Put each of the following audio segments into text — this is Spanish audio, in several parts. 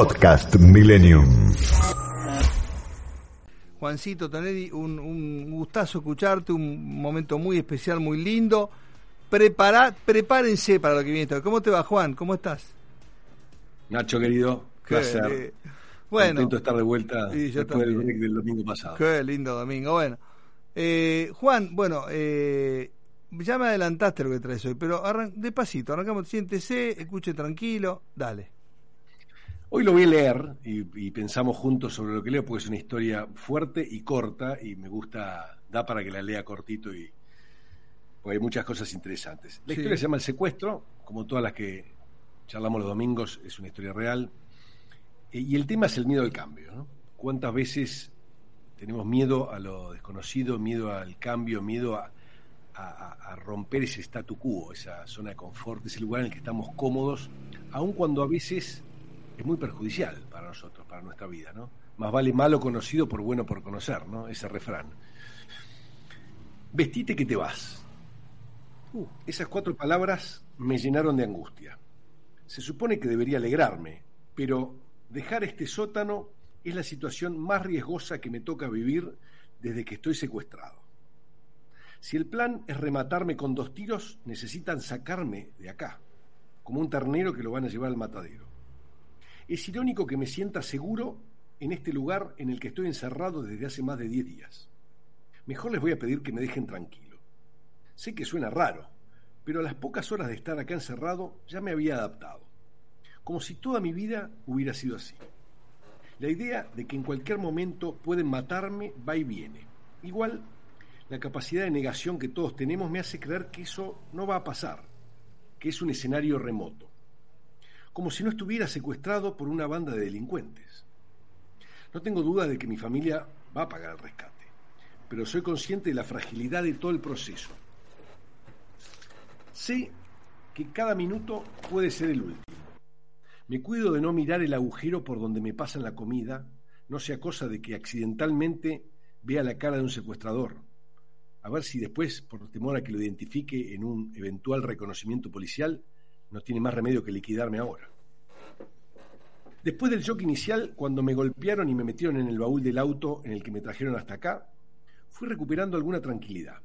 Podcast Millennium. Juancito Tonelli, un, un gustazo escucharte, un momento muy especial, muy lindo. Prepara, prepárense para lo que viene. ¿Cómo te va, Juan? ¿Cómo estás? Nacho, querido, placer. Eh, bueno, Contento de estar de vuelta Sí, yo después del domingo pasado. Qué lindo domingo. Bueno, eh, Juan, bueno, eh, ya me adelantaste lo que traes hoy, pero arran despacito, arrancamos, siéntese, escuche tranquilo, dale. Hoy lo voy a leer y, y pensamos juntos sobre lo que leo, porque es una historia fuerte y corta y me gusta, da para que la lea cortito y porque hay muchas cosas interesantes. La Sí. historia se llama El secuestro, como todas las que charlamos los domingos, es una historia real. Eh, Y el tema es el miedo al cambio. ¿no? ¿Cuántas veces tenemos miedo a lo desconocido, miedo al cambio, miedo a- a romper ese statu quo, esa zona de confort, ese lugar en el que estamos cómodos, aun cuando a veces es muy perjudicial para nosotros, para nuestra vida, ¿no? Más vale malo conocido por bueno por conocer, ¿no? Ese refrán. Vestite que te vas. Uh, esas cuatro palabras me llenaron de angustia. Se supone que debería alegrarme, pero dejar este sótano es la situación más riesgosa que me toca vivir desde que estoy secuestrado. Si el plan es rematarme con dos tiros, necesitan sacarme de acá, como un ternero que lo van a llevar al matadero. Es irónico que me sienta seguro en este lugar en el que estoy encerrado desde hace más de 10 días. Mejor les voy a pedir que me dejen tranquilo. Sé que suena raro, pero a las pocas horas de estar acá encerrado ya me había adaptado. Como si toda mi vida hubiera sido así. La idea de que en cualquier momento pueden matarme va y viene. Igual, la capacidad de negación que todos tenemos me hace creer que eso no va a pasar, que es un escenario remoto. Como si no estuviera secuestrado por una banda de delincuentes. No tengo duda de que mi familia va a pagar el rescate, pero soy consciente de la fragilidad de todo el proceso. Sé que cada minuto puede ser el último. Me cuido de no mirar el agujero por donde me pasan la comida, no sea cosa de que accidentalmente vea la cara de un secuestrador. A ver si después, por temor a que lo identifique en un eventual reconocimiento policial, no tiene más remedio que liquidarme ahora. Después del shock inicial, cuando me golpearon y me metieron en el baúl del auto en el que me trajeron hasta acá, fui recuperando alguna tranquilidad.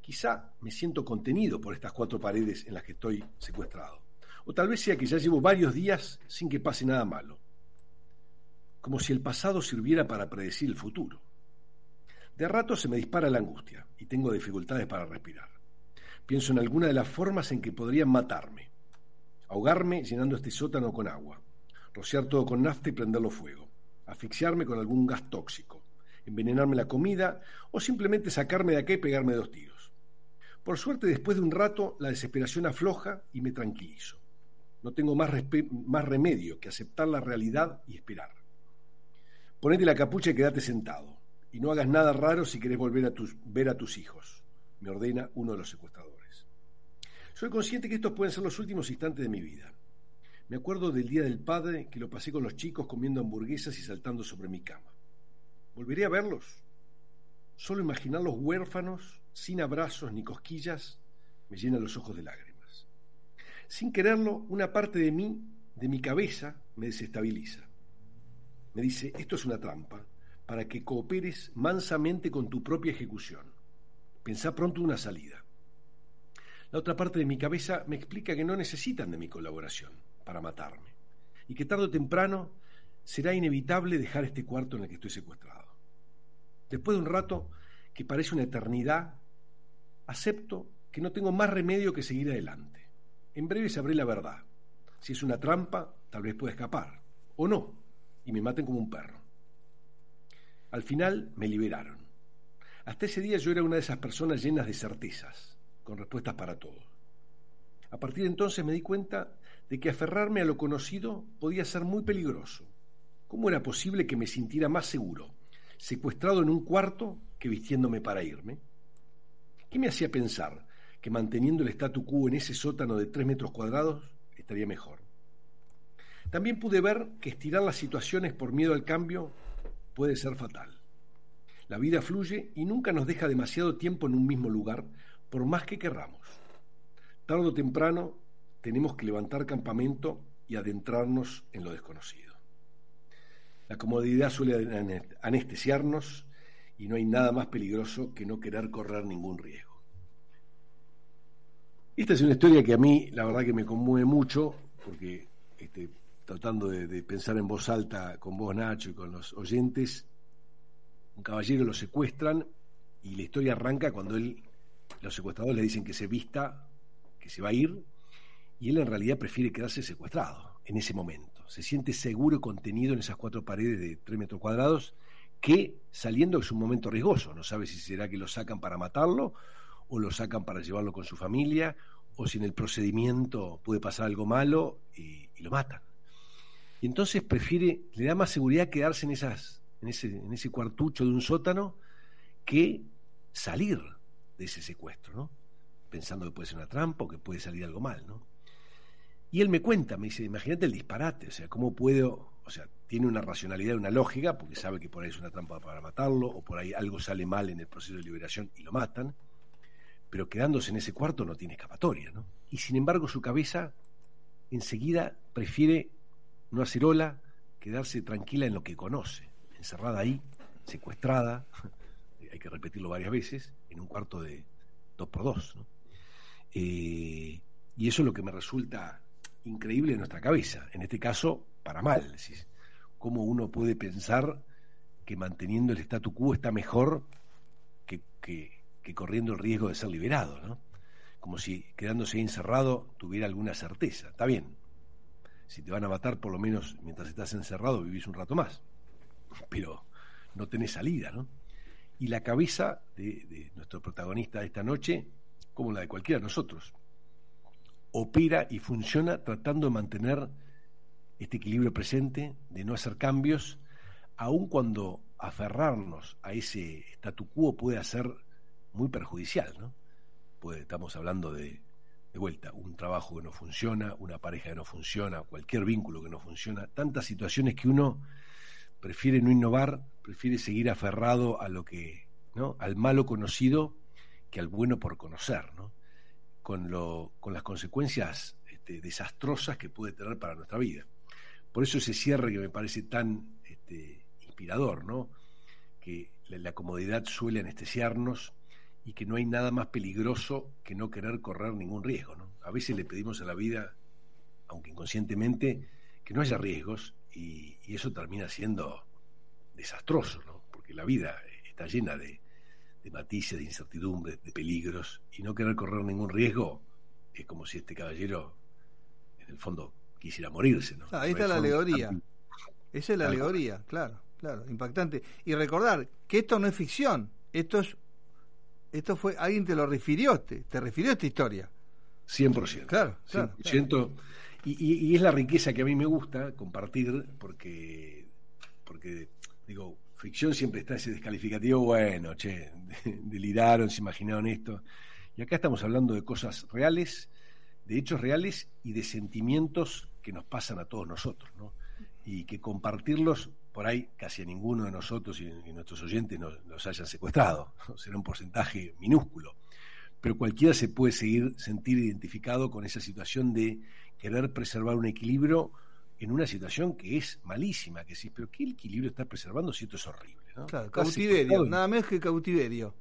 Quizá me siento contenido por estas cuatro paredes en las que estoy secuestrado. O tal vez sea que ya llevo varios días sin que pase nada malo. Como si el pasado sirviera para predecir el futuro. De rato se me dispara la angustia y tengo dificultades para respirar. Pienso en alguna de las formas en que podrían matarme. Ahogarme llenando este sótano con agua. Rociar todo con nafta y prenderlo fuego. Asfixiarme con algún gas tóxico. Envenenarme la comida o simplemente sacarme de acá y pegarme dos tiros. Por suerte, después de un rato, la desesperación afloja y me tranquilizo. No tengo más, más remedio que aceptar la realidad y esperar. Ponete la capucha y quédate sentado. Y no hagas nada raro si querés volver a ver a tus hijos, me ordena uno de los secuestradores. Soy consciente que estos pueden ser los últimos instantes de mi vida. Me acuerdo del Día del Padre que lo pasé con los chicos comiendo hamburguesas y saltando sobre mi cama. ¿Volveré a verlos? Solo imaginar los huérfanos, sin abrazos ni cosquillas, me llena los ojos de lágrimas. Sin quererlo, una parte de mí, de mi cabeza, me desestabiliza. Me dice, esto es una trampa, para que cooperes mansamente con tu propia ejecución. Pensá pronto una salida. La otra parte de mi cabeza me explica que no necesitan de mi colaboración para matarme y que tarde o temprano será inevitable dejar este cuarto en el que estoy secuestrado. Después de un rato que parece una eternidad, acepto que no tengo más remedio que seguir adelante. En breve sabré la verdad. Si es una trampa, tal vez pueda escapar. O no, y me maten como un perro. Al final me liberaron. Hasta ese día yo era una de esas personas llenas de certezas, con respuestas para todo. A partir de entonces me di cuenta de que aferrarme a lo conocido podía ser muy peligroso. ¿Cómo era posible que me sintiera más seguro, secuestrado en un cuarto, que vistiéndome para irme? ¿Qué me hacía pensar que manteniendo el statu quo en ese sótano de tres metros cuadrados estaría mejor? También pude ver que estirar las situaciones por miedo al cambio puede ser fatal. La vida fluye y nunca nos deja demasiado tiempo en un mismo lugar, por más que querramos. Tardo o temprano tenemos que levantar campamento y adentrarnos en lo desconocido. La comodidad suele anestesiarnos y no hay nada más peligroso que no querer correr ningún riesgo. Esta es una historia que a mí la verdad que me conmueve mucho porque este, tratando de, pensar en voz alta con vos Nacho y con los oyentes, un caballero lo secuestran y la historia arranca cuando él, los secuestradores le dicen que se vista, que se va a ir y él en realidad prefiere quedarse secuestrado en ese momento. Se siente seguro y contenido en esas cuatro paredes de tres metros cuadrados que saliendo es un momento riesgoso. No sabe si será que lo sacan para matarlo o lo sacan para llevarlo con su familia o si en el procedimiento puede pasar algo malo y, lo matan. Y entonces prefiere, le da más seguridad quedarse en, esas, en, ese, en ese cuartucho de un sótano que salir ese secuestro, ¿no? Pensando que puede ser una trampa o que puede salir algo mal, ¿no? Y él me cuenta, me dice, imagínate el disparate, o sea, ¿cómo puedo, o sea, tiene una racionalidad, una lógica, porque sabe que por ahí es una trampa para matarlo, o por ahí algo sale mal en el proceso de liberación y lo matan, pero quedándose en ese cuarto no tiene escapatoria, ¿no? Y sin embargo su cabeza enseguida prefiere no hacer ola, quedarse tranquila en lo que conoce, encerrada ahí, secuestrada, hay que repetirlo varias veces, en un cuarto de dos por dos, ¿no? Eh, y eso es lo que me resulta increíble en nuestra cabeza, en este caso para mal. ¿Cómo uno puede pensar que manteniendo el statu quo está mejor que, que, corriendo el riesgo de ser liberado? ¿no? Como si quedándose encerrado tuviera alguna certeza. Está bien, si te van a matar, por lo menos mientras estás encerrado vivís un rato más, pero no tenés salida, ¿no? Y la cabeza de, nuestro protagonista de esta noche, como la de cualquiera de nosotros, opera y funciona tratando de mantener este equilibrio presente, de no hacer cambios, aun cuando aferrarnos a ese statu quo puede ser muy perjudicial, ¿no? estamos hablando de, de vuelta, un trabajo que no funciona, una pareja que no funciona, cualquier vínculo que no funciona, tantas situaciones que uno prefiere no innovar, prefiere seguir aferrado a lo que, ¿no? al malo conocido que al bueno por conocer, ¿no? con, lo, con las consecuencias este, desastrosas que puede tener para nuestra vida. Por eso ese cierre que me parece tan este, inspirador, ¿no? que la, comodidad suele anestesiarnos y que no hay nada más peligroso que no querer correr ningún riesgo. ¿no? A veces le pedimos a la vida, aunque inconscientemente, que no haya riesgos y, y eso termina siendo desastroso, ¿no? porque la vida está llena de, de matices, de incertidumbre, de peligros, y no querer correr ningún riesgo, es como si este caballero, en el fondo, quisiera morirse. ¿no? ahí está la alegoría. Esa es la alegoría, claro, claro, impactante. Y recordar que esto no es ficción, esto es, esto fue, alguien te lo refirió, te, te refirió a esta historia. 100%. Claro, claro. Y, y, es la riqueza que a mí me gusta compartir, porque, porque digo, ficción siempre está ese descalificativo, bueno, che, deliraron, se imaginaron esto. Y acá estamos hablando de cosas reales, de hechos reales y de sentimientos que nos pasan a todos nosotros, ¿no? Y que compartirlos, por ahí casi a ninguno de nosotros y, nuestros oyentes nos, nos hayan secuestrado, será un porcentaje minúsculo. Pero cualquiera se puede seguir, sentir identificado con esa situación de querer preservar un equilibrio en una situación que es malísima, que sí, pero ¿qué equilibrio está preservando si esto es horrible? ¿no? Claro, cautiverio, nada más que cautiverio.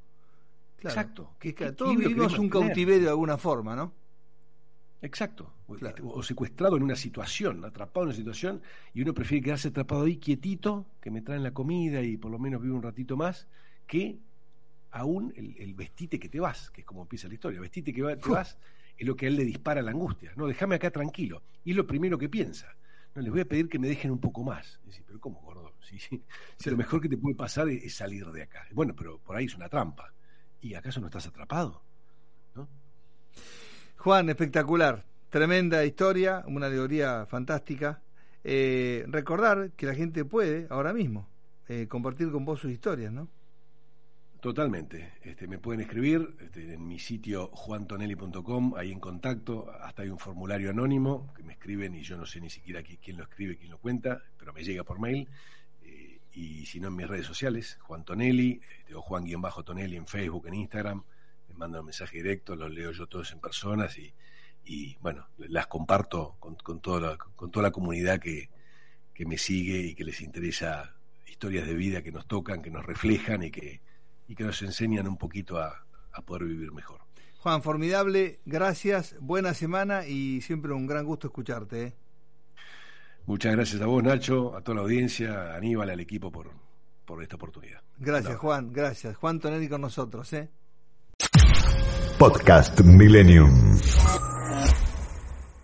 Exacto. Que, todos vivimos un cautiverio de alguna forma, ¿no? Exacto. O, secuestrado en una situación, atrapado en una situación, y uno prefiere quedarse atrapado ahí quietito, que me traen la comida y por lo menos vive un ratito más, que aún el, vestite que te vas, que es como empieza la historia, vestite que te vas, es lo que a él le dispara la angustia. No, déjame acá tranquilo. Y es lo primero que piensa no, les voy a pedir que me dejen un poco más. pero ¿cómo, gordo? Si, lo mejor que te puede pasar es, salir de acá. Bueno, pero por ahí es una trampa. ¿Y acaso no estás atrapado? Juan, espectacular. Tremenda historia, una alegoría fantástica. Eh, recordar que la gente puede, ahora mismo, eh, compartir con vos sus historias, ¿no? Totalmente. Este, me pueden escribir este, en mi sitio juantonelli.com, ahí en contacto, hasta hay un formulario anónimo que me escriben y yo no sé ni siquiera quién lo escribe, quién lo cuenta, pero me llega por mail. Eh, y si no en mis redes sociales, Juan Tonelli, este, o Juan-Tonelli en Facebook, en Instagram, me mandan un mensaje directo, los leo yo todos en personas y, y bueno, las comparto con, toda, la, con toda la comunidad que, que me sigue y que les interesa historias de vida que nos tocan, que nos reflejan y que, y que nos enseñan un poquito a, a poder vivir mejor. Juan, formidable, gracias, buena semana y siempre un gran gusto escucharte. ¿eh? Muchas gracias a vos, Nacho, a toda la audiencia, a Aníbal, al equipo por, por esta oportunidad. Gracias, Juan, gracias. Juan Tonelli con nosotros. ¿eh? Podcast Millennium.